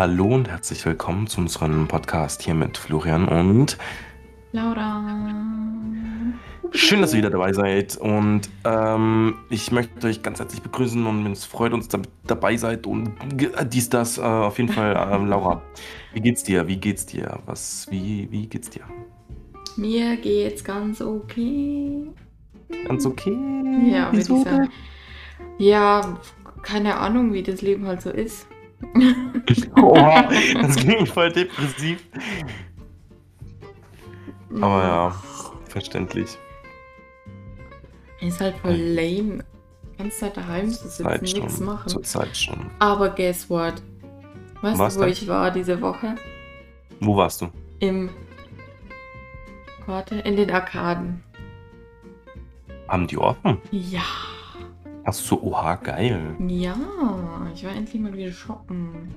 Hallo und herzlich willkommen zu unserem Podcast hier mit Florian und Laura. schön, dass ihr wieder dabei seid. Und ähm, ich möchte euch ganz herzlich begrüßen und es freut uns, dass ihr dabei seid und äh, dies, das. Äh, auf jeden Fall, ähm, Laura, wie geht's dir? Wie geht's dir? Was, wie, wie geht's dir? Mir geht's ganz okay. Ganz okay? Ja, würde ich sagen. Ja, keine Ahnung, wie das Leben halt so ist. Oha, das klingt voll depressiv. Aber ja, verständlich. Ist halt voll lame. Ganze Zeit daheim zu sitzen, nichts machen. Zur Zeit schon. Aber guess what? Weißt Was du, wo ich war diese Woche? Wo warst du? Im. Warte, in den Arkaden. Haben die offen? Ja. Hast du, oha, geil. Ja, ich war endlich mal wieder shoppen.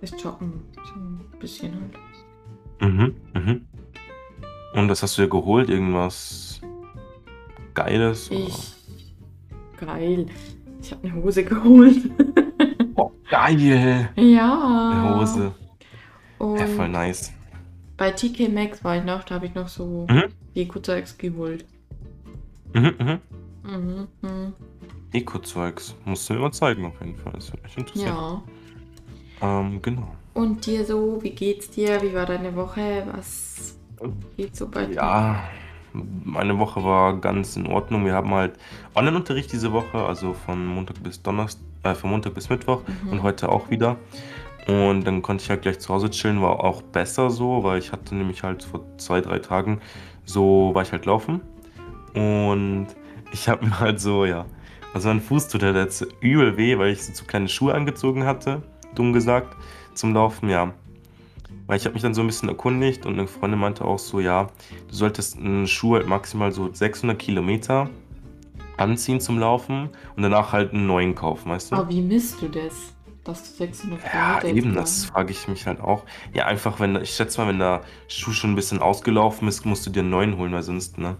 Das shoppen. So ein bisschen halt. Mhm, mhm. Und was hast du dir geholt? Irgendwas Geiles? oder? Ich. Geil. Ich habe eine Hose geholt. Oh, geil! ja. Eine Hose. Und Ja, voll nice. bei TK Maxx war ich noch, da habe ich noch so Mhm. Deko-Zeugs geholt. Mhm, mhm. Mhm. mhm. Eco-Zeugs. Musst du mir mal zeigen, auf jeden Fall. Das würde mich interessieren. Ja. Ähm, genau. Und dir so, wie geht's dir? Wie war deine Woche? Was geht so bei dir? Ja, meine Woche war ganz in Ordnung. Wir haben halt Online-Unterricht diese Woche, also von Montag bis Donnerstag, äh, von Montag bis Mittwoch Mhm. und heute auch wieder. Und dann konnte ich halt gleich zu Hause chillen, war auch besser so, weil ich hatte nämlich halt vor zwei, drei Tagen so, war ich halt laufen. Und ich habe mir halt so, ja, also mein Fuß tut halt jetzt übel weh, weil ich so zu kleine Schuhe angezogen hatte, dumm gesagt, zum Laufen, ja. Weil ich habe mich dann so ein bisschen erkundigt und eine Freundin meinte auch so, ja, du solltest einen Schuh halt maximal so 600 Kilometer anziehen zum Laufen und danach halt einen neuen kaufen, weißt du? Aber wie misst du das? Dass du 600 Ja, Kilometer eben, jetzt das frage ich mich halt auch. Ja, einfach, wenn, ich schätze mal, wenn der Schuh schon ein bisschen ausgelaufen ist, musst du dir einen neuen holen, weil sonst, ne,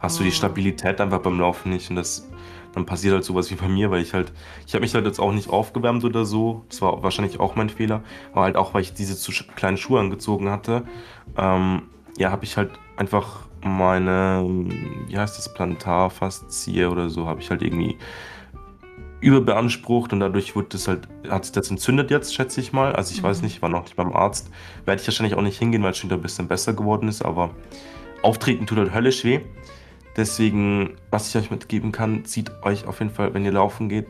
hast du die Ah. Stabilität einfach beim Laufen nicht und das, dann passiert halt sowas wie bei mir, weil ich halt, ich habe mich halt jetzt auch nicht aufgewärmt oder so, das war wahrscheinlich auch mein Fehler, aber halt auch, weil ich diese zu kleinen Schuhe angezogen hatte, ähm, ja, habe ich halt einfach meine, wie heißt das, Plantarfaszie oder so, habe ich halt irgendwie überbeansprucht und dadurch wurde das halt, hat sich das entzündet jetzt, schätze ich mal. Also ich weiß Mhm. nicht, ich war noch nicht beim Arzt. Werde ich wahrscheinlich auch nicht hingehen, weil es schon wieder ein bisschen besser geworden ist, aber auftreten tut halt höllisch weh. Deswegen, was ich euch mitgeben kann, zieht euch auf jeden Fall, wenn ihr laufen geht,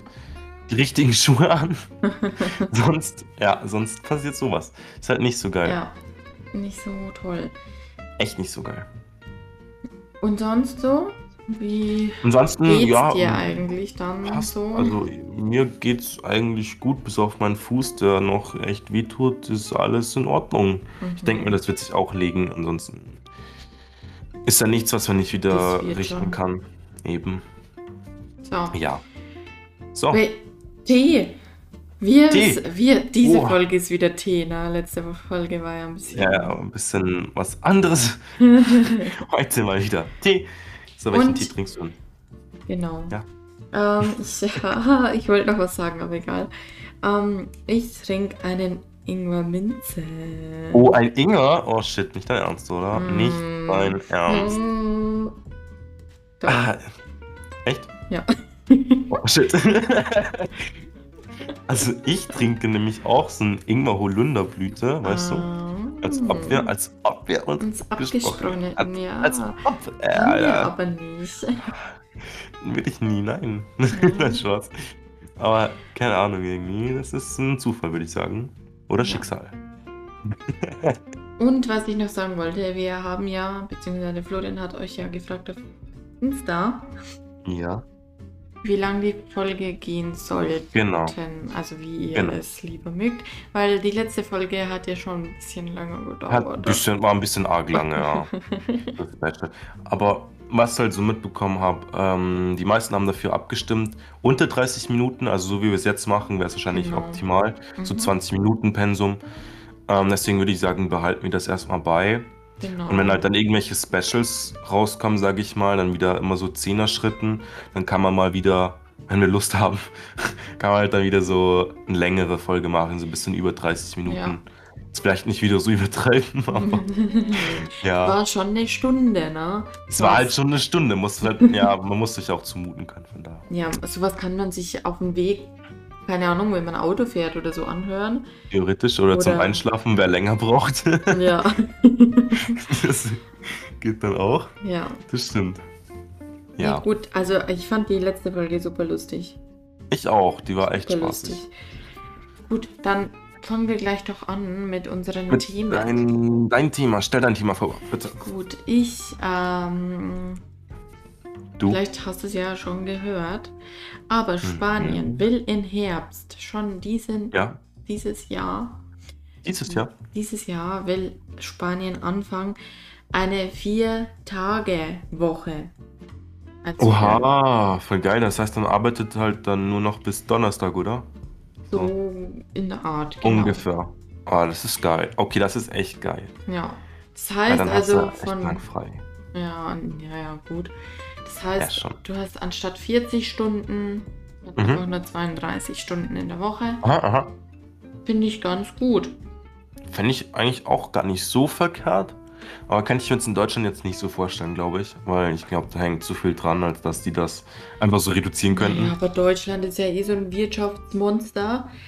die richtigen Schuhe an. sonst, ja, sonst passiert sowas. Ist halt nicht so geil. Ja, nicht so toll. Echt nicht so geil. Und sonst so? Wie Ansonsten, geht's ja. dir eigentlich dann Passt. so? Also mir geht's eigentlich gut, bis auf meinen Fuß, der noch echt wehtut, ist alles in Ordnung. Ich Mhm. denke mir, das wird sich auch legen. Ansonsten ist da nichts, was man nicht wieder richten schon. kann. Eben. So. Ja. So. Wait, Tee. Wir, Tee. wir, diese Oh. Folge ist wieder Tee, ne? Letzte Folge war ja ein bisschen. Ja, ein bisschen was anderes. Heute mal wieder Tee. So, welchen Und- Tee trinkst du? genau. Ja. Ähm, ich ich wollte noch was sagen, aber egal. Ähm, ich trinke einen Ingwer Minze. Oh, ein Ingwer? Oh shit, nicht dein Ernst, oder? Mm. Nicht dein Ernst. Mm. Ah, echt? Ja. Oh shit. also ich trinke nämlich auch so ein Ingwer-Holunderblüte, weißt du? Als Ah. Abwehr, als Abwehr und Ins Abgesprochene, Als, ja. als Abwehr. Ja, aber nicht. will ich nie, nein. Nein, Spaß. Aber keine Ahnung irgendwie, das ist ein Zufall, würde ich sagen. Oder. Schicksal. Und was ich noch sagen wollte, wir haben ja, beziehungsweise Florian hat euch ja gefragt auf Insta, Ja, wie lang die Folge gehen sollte. genau. Also wie ihr Genau. es lieber mögt. Weil die letzte Folge hat ja schon ein bisschen länger Hat ein gedauert. bisschen, war ein bisschen arg lange, ja. Aber was ich halt so mitbekommen habe, ähm, die meisten haben dafür abgestimmt. Unter 30 Minuten, also so wie wir es jetzt machen, wäre es wahrscheinlich Genau. optimal. So Mhm. 20 Minuten Pensum. Ähm, deswegen würde ich sagen, behalten wir das erstmal bei. Genau. Und wenn halt dann irgendwelche Specials rauskommen, sage ich mal, dann wieder immer so Zehner-Schritten, dann kann man mal wieder wenn wir Lust haben, kann man halt dann wieder so eine längere Folge machen, so ein bisschen über 30 Minuten. Ja. Ist vielleicht nicht wieder so übertreiben, aber ja. War schon eine Stunde, ne? Es war halt schon eine Stunde, muss halt, ja, man muss sich auch zumuten können von da. Ja, sowas kann man sich auf dem Weg, keine Ahnung, wenn man Auto fährt oder so anhören. Theoretisch oder, zum Oder- Einschlafen, wer länger braucht. Ja. das geht dann auch. ja. Das stimmt. ja. Ja, Gut, also ich fand die letzte Folge super lustig. ich auch. Die war echt Super spaßig. lustig. Gut, dann fangen wir gleich doch an mit unseren Mit Themen. dein, dein Thema, stell dein Thema vor, bitte. Gut, ich, ähm, Du. vielleicht hast du es ja schon gehört, aber Spanien Mhm. will im Herbst schon diesen, Ja, dieses Jahr, dieses Jahr. dieses Jahr will Spanien anfangen, eine Vier-Tage-Woche. Oha, voll geil. Das heißt, dann arbeitet halt dann nur noch bis Donnerstag, oder? So in der Art, genau. Ungefähr. Ah, das ist geil. Okay, das ist echt geil. Ja. Das Ja, heißt hast du also von. lang frei. Ja, ja, ja, gut. Das heißt, schon. du hast anstatt 40 Stunden Mhm. einfach nur 32 Stunden in der Woche. Aha, aha. Finde ich ganz gut. Fände ich eigentlich auch gar nicht so verkehrt. Aber kann ich mir jetzt in Deutschland jetzt nicht so vorstellen, glaube ich. Weil ich glaube, da hängt zu viel dran, als dass die das einfach so reduzieren könnten. Ja, aber Deutschland ist ja eh so ein Wirtschaftsmonster.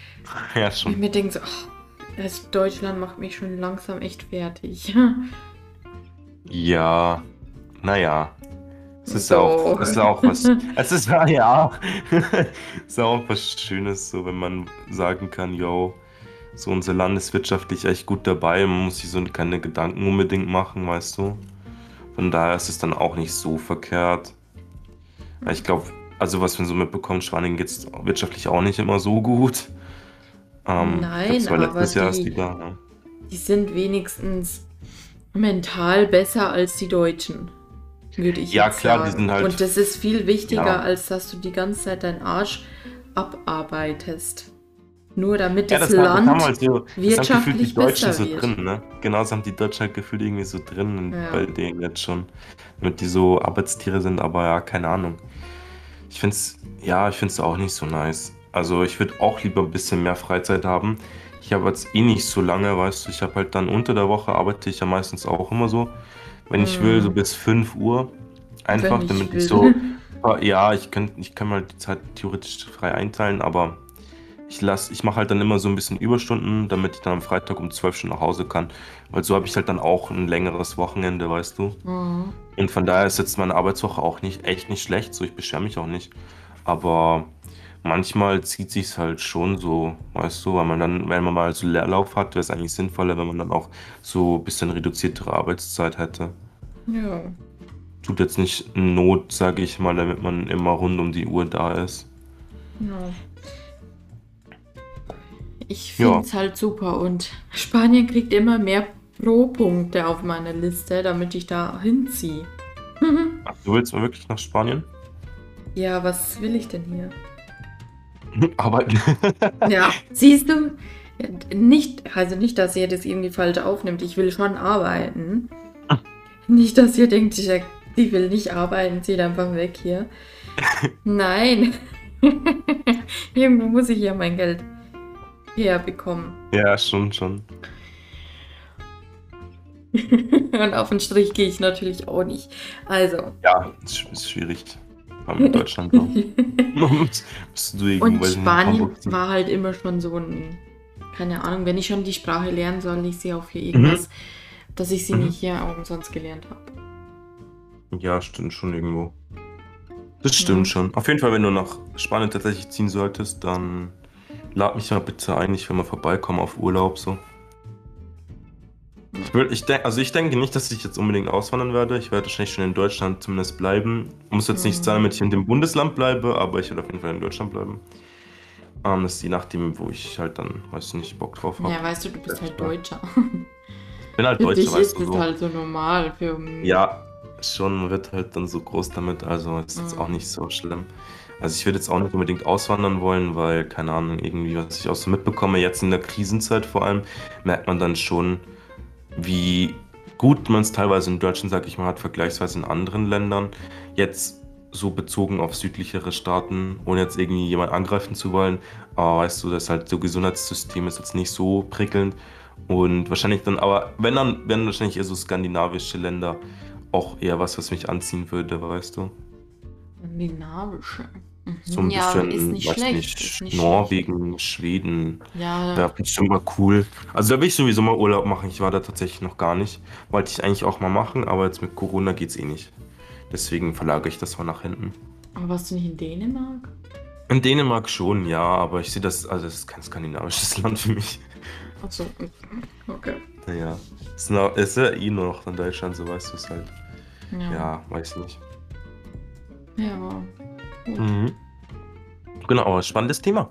Ja, Und ich schon. mir denke so, ach, das Deutschland macht mich schon langsam echt fertig. Ja, naja. Es ist So. auch, es ist auch was. Es ist ja, ja. es ist auch was Schönes, so wenn man sagen kann, yo, so unser Land ist wirtschaftlich echt gut dabei. Man muss sich so keine Gedanken unbedingt machen, weißt du. Von daher ist es dann auch nicht so verkehrt. Ich glaube, also was wir so mitbekommen, Spanien geht es wirtschaftlich auch nicht immer so gut. Ähm, Nein, glaub, aber letztes Jahr ist die- die da. Ne? Die sind wenigstens mental besser als die Deutschen. Würde ich Ja, klar, sagen. die sind halt- Und das ist viel wichtiger, Ja. als dass du die ganze Zeit deinen Arsch abarbeitest. Nur damit Ja, das, das, Land. haben halt so, das haben wirtschaftlich die Deutschen besser so wird. drin, ne? Genauso haben die Deutschen halt gefühlt irgendwie so drin Ja. bei denen jetzt schon. Damit die so Arbeitstiere sind, aber ja, keine Ahnung. Ich find's, ja, ich find's auch nicht so nice. Also ich würde auch lieber ein bisschen mehr Freizeit haben. Ich habe jetzt eh nicht so lange, weißt du, ich habe halt dann unter der Woche arbeite ich ja meistens auch immer so, wenn ich Mhm. will, so bis 5 Uhr. Einfach, ich damit will. ich so, ja, ich kann, ich kann mal die Zeit theoretisch frei einteilen, aber ich lass, ich mache halt dann immer so ein bisschen Überstunden, damit ich dann am Freitag um 12 Stunden nach Hause kann. Weil so habe ich halt dann auch ein längeres Wochenende, weißt du. Mhm. Und von daher ist jetzt meine Arbeitswoche auch nicht echt nicht schlecht, so ich beschwere mich auch nicht. Aber manchmal zieht sich's halt schon so, weißt du, weil man dann, wenn man mal so Leerlauf hat, wäre es eigentlich sinnvoller, wenn man dann auch so ein bisschen reduziertere Arbeitszeit hätte. Ja. Tut jetzt nicht Not, sage ich mal, damit man immer rund um die Uhr da ist. ja. Ich Ja. finde es halt super und Spanien kriegt immer mehr Pro-Punkte auf meiner Liste, damit ich da hinziehe. Ach, du willst mal wirklich nach Spanien? ja, was will ich denn hier? Arbeiten. Ja, siehst du? Ja, Nicht, also nicht, dass ihr das irgendwie falsch aufnimmt. Ich will schon arbeiten. Nicht, dass ihr denkt, ich, die will nicht arbeiten, zieht einfach weg hier. Nein. Irgendwo muss ich ja mein Geld herbekommen. ja, schon, schon. Und auf den Strich gehe ich natürlich auch nicht. Also. Ja, ist, ist schwierig. Vor allem in Deutschland. auch. Und Spanien war halt immer schon so ein, keine Ahnung, wenn ich schon die Sprache lernen soll, ich sie auch für irgendwas, dass ich sie Mhm. nicht hier auch umsonst gelernt habe. Ja, stimmt schon irgendwo. Das stimmt Ja. schon. Auf jeden Fall, wenn du nach Spanien tatsächlich ziehen solltest, dann lad mich mal bitte ein, ich will mal vorbeikommen auf Urlaub so. Ich will, ich denk, also ich denke nicht, dass ich jetzt unbedingt auswandern werde. Ich werde wahrscheinlich schon in Deutschland zumindest bleiben. Muss jetzt nicht Mhm. sein, damit ich in dem Bundesland bleibe, aber ich werde auf jeden Fall in Deutschland bleiben. Ähm, das ist je nachdem, wo ich halt dann, weiß ich nicht, Bock drauf habe. Ja, weißt du, du bist halt Deutscher. Ich bin halt Für dich Deutscher, weißt ist du so. halt so normal. Für, Ja, schon wird halt dann so groß damit, also ist jetzt Mhm. auch nicht so schlimm. Also ich würde jetzt auch nicht unbedingt auswandern wollen, weil, keine Ahnung, irgendwie, was ich auch so mitbekomme, jetzt in der Krisenzeit vor allem, merkt man dann schon, wie gut man es teilweise in Deutschland, sag ich mal, hat, vergleichsweise in anderen Ländern. Jetzt so bezogen auf südlichere Staaten, ohne jetzt irgendwie jemand angreifen zu wollen. Aber weißt du, das halt so Gesundheitssystem ist jetzt nicht so prickelnd. Und wahrscheinlich dann, aber wenn dann, wären wahrscheinlich eher so skandinavische Länder auch eher was, was mich anziehen würde, weißt du? Skandinavische. So Mhm. ein Ja, ist bisschen, nicht weiß schlecht. nicht, Ist nicht schlecht. Norwegen, Schweden, Ja, wäre bestimmt mal cool. Also da will ich sowieso mal Urlaub machen. Ich war da tatsächlich noch gar nicht. Wollte ich eigentlich auch mal machen, aber jetzt mit Corona geht's eh nicht. Deswegen verlagere ich das mal nach hinten. aber warst du nicht in Dänemark? In Dänemark schon, ja, aber ich sehe das, also das ist kein skandinavisches Land für mich. Achso, okay. Naja, ist, noch, ist ja eh nur noch in Deutschland, so weißt du es halt. Ja. Ja, weiß nicht. Ja. Gut. Mhm. Genau, aber spannendes Thema.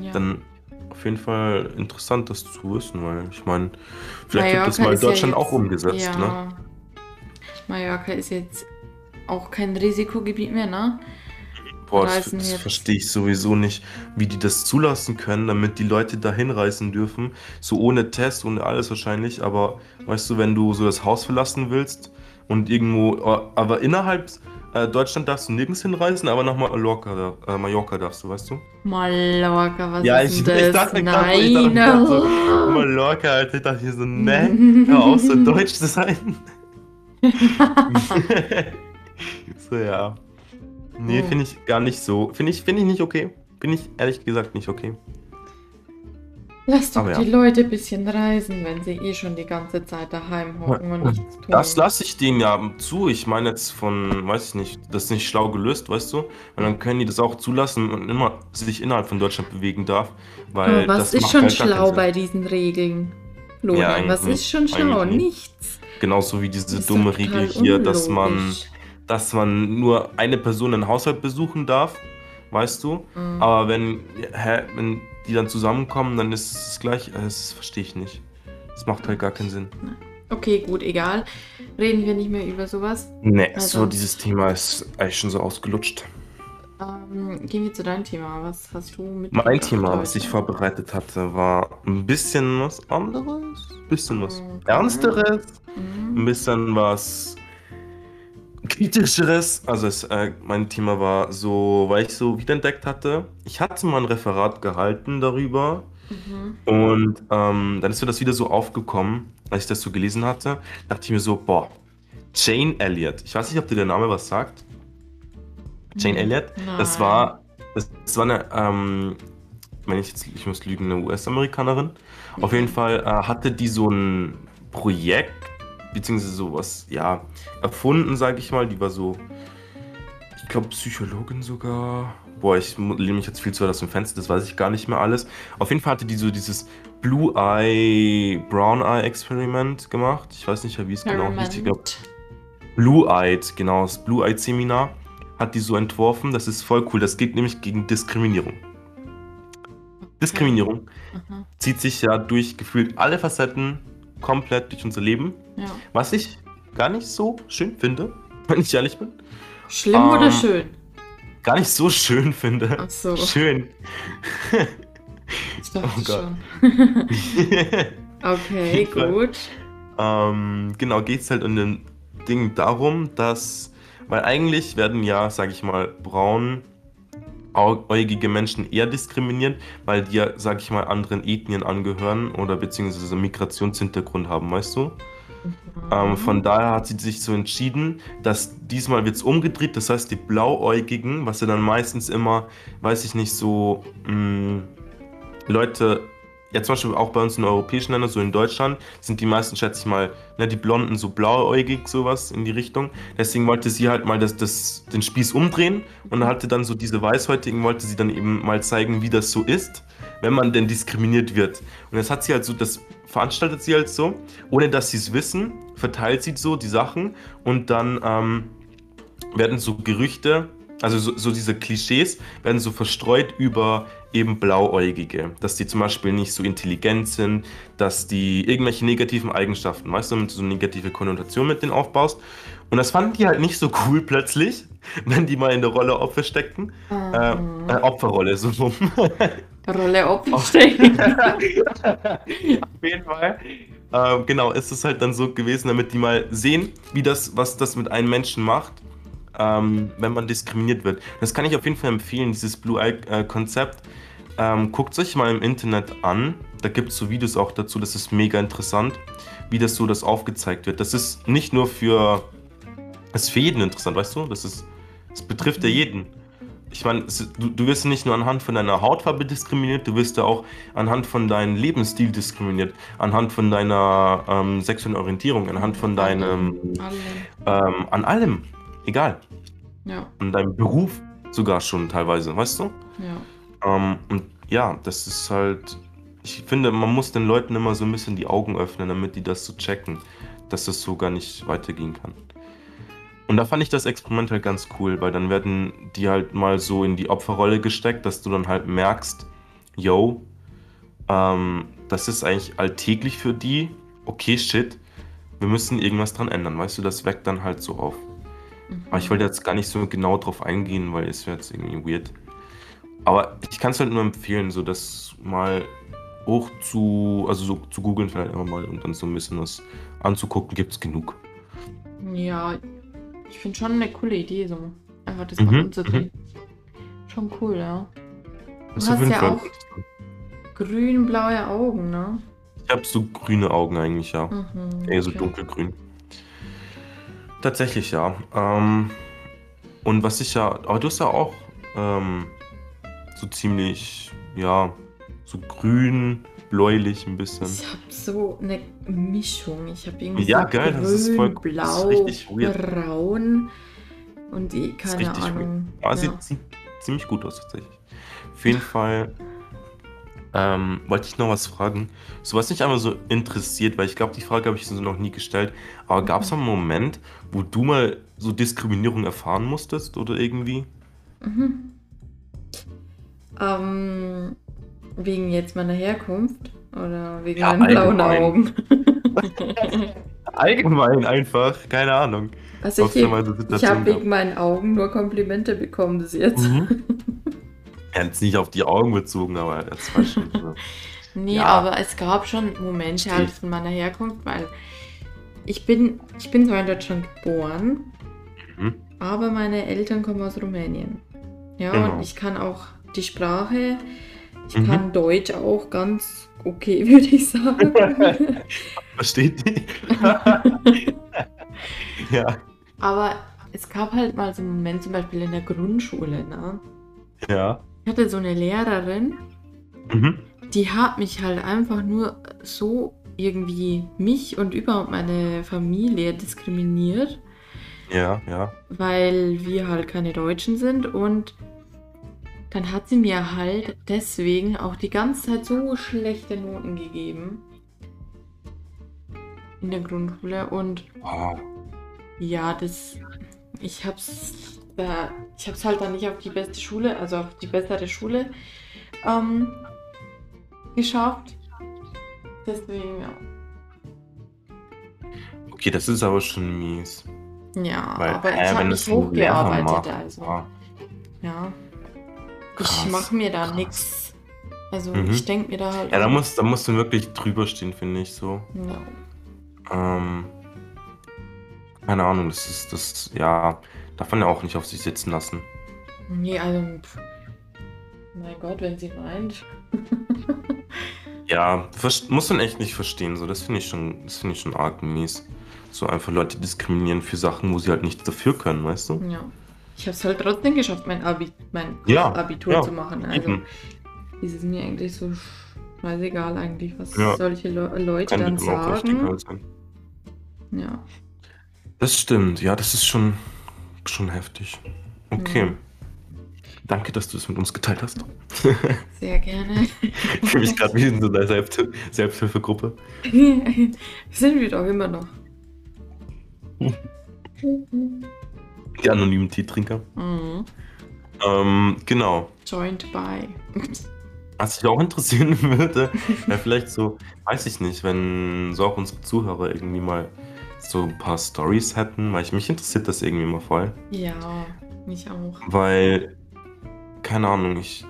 ja. Dann auf jeden Fall interessant, das zu wissen, weil ich meine, vielleicht wird das Mallorca mal in ist ja Deutschland jetzt- auch umgesetzt, ja. ne? Mallorca ist jetzt auch kein Risikogebiet mehr, ne? Boah, das, Reisen das jetzt- verstehe ich sowieso nicht, wie die das zulassen können, damit die Leute da hinreisen dürfen. So ohne Test, ohne alles wahrscheinlich. Aber weißt du, wenn du so das Haus verlassen willst und irgendwo, aber innerhalb äh, Deutschland darfst du nirgends hinreisen, aber nach Mallorca, äh, Mallorca darfst du, weißt du? Mallorca, was Ja, ist ich, denn ich das? dachte gerade, ich dachte, ich dachte so, Mallorca, Alter, ich dachte hier so, ne, hör auf, so deutsch zu sein. so, ja. Nee, finde ich gar nicht so. Finde ich, finde ich nicht okay. Finde ich ehrlich gesagt nicht okay. Lass doch Aber die ja. Leute ein bisschen reisen, wenn sie eh schon die ganze Zeit daheim hocken und nichts tun. Das lasse ich denen ja zu. Ich meine jetzt von, weiß ich nicht, das ist nicht schlau gelöst, weißt du? Und dann können die das auch zulassen und immer sich innerhalb von Deutschland bewegen darf. Weil Aber was das ist schon halt schlau bei diesen Regeln? Florian, Ja, was ist schon schlau? Nichts. Genauso wie diese dumme Regel hier, dass man, unlogisch. dass man nur eine Person einen Haushalt besuchen darf, weißt du? Mhm. Aber wenn, hä, wenn die dann zusammenkommen, dann ist es gleich, äh, das verstehe ich nicht. Das macht halt gar keinen Sinn. Okay, gut, egal. Reden wir nicht mehr über sowas. Nee, Also- so dieses Thema ist eigentlich schon so ausgelutscht. Ähm, gehen wir zu deinem Thema. Was hast du mit? Mein Thema, was ich vorbereitet hatte, war ein bisschen was anderes, ein bisschen was Mhm. Ernsteres, ein Mhm. bisschen was kritischeres. Also es, äh, mein Thema war so, weil ich so wiederentdeckt hatte, ich hatte mal ein Referat gehalten darüber Mhm. und ähm, dann ist mir das wieder so aufgekommen, als ich das so gelesen hatte, dachte ich mir so, boah, Jane Elliott, ich weiß nicht, ob dir der Name was sagt. Jane Hm, Elliott, das war, das, das war eine, ähm, wenn ich jetzt, ich muss lügen, eine US-Amerikanerin. Auf jeden Fall äh, hatte die so ein Projekt, beziehungsweise sowas, ja, erfunden, sage ich mal. Die war so, ich glaube, Psychologin sogar. Boah, ich lehne mich jetzt viel zu weit aus dem Fenster, das weiß ich gar nicht mehr alles. Auf jeden Fall hatte die so dieses Blue Eye, Brown Eye Experiment gemacht. Ich weiß nicht wie es genau hieß. Ich glaube, Experiment. Blue-Eyed, genau, das Blue-Eyed-Seminar hat die so entworfen. Das ist voll cool. Das geht nämlich gegen Diskriminierung. Diskriminierung Aha. zieht sich ja durch gefühlt alle Facetten komplett durch unser Leben. Ja. Was ich gar nicht so schön finde, wenn ich ehrlich bin. Schlimm Ähm, oder schön? Gar nicht so schön finde. Ach so. Schön. Ich dachte oh Gott. schon. Okay, gut. ähm, genau, geht es halt in dem Ding darum, dass, weil eigentlich werden ja, sag ich mal, braunäugige Menschen eher diskriminiert, weil die ja, sag ich mal, anderen Ethnien angehören oder beziehungsweise Migrationshintergrund haben, weißt du? Ähm, von daher hat sie sich so entschieden, dass diesmal wird es umgedreht, das heißt die Blauäugigen, was ja dann meistens immer, weiß ich nicht, so mh, Leute, ja zum Beispiel auch bei uns in europäischen Ländern, so in Deutschland, sind die meisten, schätze ich mal, ne, die Blonden so blauäugig, sowas in die Richtung. Deswegen wollte sie halt mal das, das, den Spieß umdrehen und hatte dann so diese Weißhäutigen, wollte sie dann eben mal zeigen, wie das so ist, wenn man denn diskriminiert wird. Und das hat sie halt so, das veranstaltet sie halt so, ohne dass sie es wissen, verteilt sie so die Sachen und dann ähm, werden so Gerüchte, also so, so diese Klischees, werden so verstreut über eben Blauäugige. Dass die zum Beispiel nicht so intelligent sind, dass die irgendwelche negativen Eigenschaften, weißt du, damit du so eine negative Konnotation mit denen aufbaust. Und das fanden die halt nicht so cool plötzlich, wenn die mal in der Rolle Opfer steckten. Äh, Mhm. äh, Opferrolle, so rum. Rolle Opfer stecken. Auf jeden Fall. Ähm, genau, ist es halt dann so gewesen, damit die mal sehen, wie das, was das mit einem Menschen macht, ähm, wenn man diskriminiert wird. Das kann ich auf jeden Fall empfehlen, dieses Blue Eye-Konzept. Ähm, guckt euch mal im Internet an. Da gibt es so Videos auch dazu. Das ist mega interessant, wie das so das aufgezeigt wird. Das ist nicht nur für. Das ist für jeden interessant, weißt du? Das, ist, das betrifft ja jeden. Ich meine, du, du wirst nicht nur anhand von deiner Hautfarbe diskriminiert, du wirst ja auch anhand von deinem Lebensstil diskriminiert, anhand von deiner ähm, sexuellen Orientierung, anhand von deinem. Ähm, an allem. Egal. Ja. An deinem Beruf sogar schon teilweise, weißt du? Ja. Ähm, und ja, das ist halt. Ich finde, man muss den Leuten immer so ein bisschen die Augen öffnen, damit die das so checken, dass das so gar nicht weitergehen kann. Und da fand ich das Experiment halt ganz cool, weil dann werden die halt mal so in die Opferrolle gesteckt, dass du dann halt merkst, yo, ähm, das ist eigentlich alltäglich für die, okay, shit, wir müssen irgendwas dran ändern, weißt du, das weckt dann halt so auf. Mhm. Aber ich wollte jetzt gar nicht so genau drauf eingehen, weil es wäre jetzt irgendwie weird. Aber ich kann es halt nur empfehlen, so das mal hoch zu, also so zu googeln vielleicht immer mal und dann so ein bisschen was anzugucken, gibt es genug. Ja, ich finde schon eine coole Idee, so einfach das mal mhm. umzudrehen. Mhm. Schon cool, ja. Du hast ja Fall. auch grün-blaue Augen, ne? Ich habe so grüne Augen eigentlich, ja. Mhm, Eher so dunkelgrün. Tatsächlich, ja. Ähm, und was ich ja, aber du hast ja auch ähm, so ziemlich, ja, so grün, bläulich ein bisschen. Ich habe so eine Mischung. Ich habe irgendwie Ja, so geil, das ist voll grün, das ist blau, richtig weird. braun und die, Das ist keine richtig weird. Ahnung. Aber Ja. sieht, sieht ziemlich gut aus tatsächlich. Auf jeden Fall ähm, wollte ich noch was fragen. So was mich einmal so interessiert, weil ich glaube, die Frage habe ich so noch nie gestellt. Aber gab es Mhm. mal einen Moment, wo du mal so Diskriminierung erfahren musstest oder irgendwie? Mhm. Ähm, wegen jetzt meiner Herkunft oder wegen Ja, meinen blauen. Augen? Allgemein einfach, keine Ahnung. Also ich, ich habe wegen meinen Augen nur Komplimente bekommen bis jetzt. Mhm. Jetzt nicht auf die Augen bezogen, aber das war schon so. Nee, Ja, aber es gab schon Momente halt von meiner Herkunft, weil ich bin, ich bin zwar in Deutschland geboren, Mhm. aber meine Eltern kommen aus Rumänien. Ja, Genau. und ich kann auch die Sprache, ich Mhm. kann Deutsch auch ganz okay, würde ich sagen. Versteht die? ja, aber es gab halt mal so einen Moment, zum Beispiel in der Grundschule, ne? ja. Ich hatte so eine Lehrerin, Mhm. die hat mich halt einfach nur so irgendwie mich und überhaupt meine Familie diskriminiert, Ja, ja. weil wir halt keine Deutschen sind und dann hat sie mir halt deswegen auch die ganze Zeit so schlechte Noten gegeben in der Grundschule und Wow. ja, das ich hab's da ich hab's halt dann nicht auf die beste Schule, also auf die bessere Schule ähm, geschafft. Deswegen ja. Okay, das ist aber schon mies. Ja, Weil, aber ich habe wenn mich hochgearbeitet, macht. also. Ah, Ja. krass. Ich mache mir da nichts. Also Mhm. ich denke mir da halt. Ja, da musst, da musst du wirklich drüber stehen, finde ich so. Ja. Ähm, keine Ahnung, das ist, das, ja, darf man ja auch nicht auf sich sitzen lassen. Nee, also. Pff. Mein Gott, wenn sie meint. Ja, muss man echt nicht verstehen, so, das finde ich schon, das finde ich schon arg mies. So einfach Leute diskriminieren für Sachen, wo sie halt nichts dafür können, weißt du? Ja. Ich habe es halt trotzdem geschafft, mein, Abi, mein Ja, Abitur ja, zu machen. Also Eben. ist es mir eigentlich so scheißegal eigentlich, was Ja. solche Le Leute Kann dann sagen. Ja. Das stimmt, ja, das ist schon, schon heftig. Okay. Mhm. Danke, dass du es mit uns geteilt hast. Sehr gerne. Ich fühle mich gerade wie in so einer Selbsthil Selbsthilfegruppe. Sind wir doch immer noch. Die anonymen Teetrinker. Mhm. Ähm, genau. Joined by. Was mich auch interessieren würde, wäre vielleicht so, weiß ich nicht, wenn so auch unsere Zuhörer irgendwie mal so ein paar Stories hätten, weil ich, mich interessiert das irgendwie mal voll. Ja, mich auch. Weil, keine Ahnung, ich,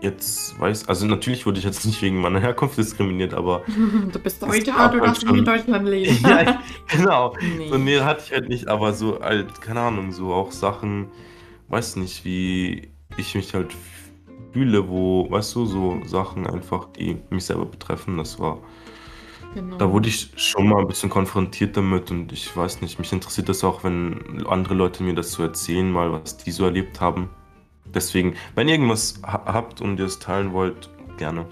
jetzt weiß also natürlich wurde ich jetzt nicht wegen meiner Herkunft diskriminiert, aber Du bist Deutscher, du darfst nicht in schon Deutschland leben. ja, genau. So, Ne. ne, hatte ich halt nicht, aber so halt, keine Ahnung, so auch Sachen, weiß nicht, wie ich mich halt fühle, wo, weißt du, so Sachen einfach, die mich selber betreffen, das war da Genau. wurde ich schon mal 'n bisschen konfrontiert damit und ich weiß nicht, mich interessiert das auch, wenn andere Leute mir das so erzählen mal, was die so erlebt haben. Deswegen, wenn ihr irgendwas ha habt und ihr es teilen wollt, gerne.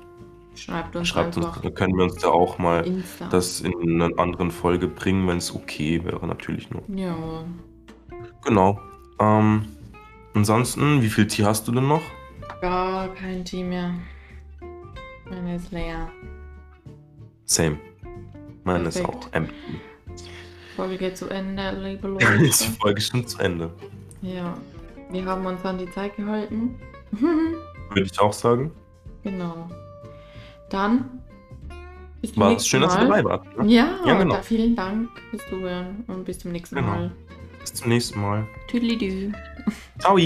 Schreibt uns Schreibt uns, dann können wir uns da auch mal Insta. das in 'ner anderen Folge bringen, wenn's okay wäre natürlich nur. Ja. Genau. Ähm, ansonsten, wie viel Tee hast du denn noch? Gar kein Tee mehr. Meine ist leer. Same. Meine ist auch empty. Folge zu Ende, liebe Ist Leute. die Folge schon zu Ende. Ja. Wir haben uns an die Zeit gehalten. Würde ich auch sagen. genau. Dann War's nächsten schön, dass ihr Mal. dabei wart, ne? Ja, Ja, genau. vielen Dank fürs Zuhören und bis zum nächsten Genau. Mal. Bis zum nächsten Mal. Tüdelidü. Tschau.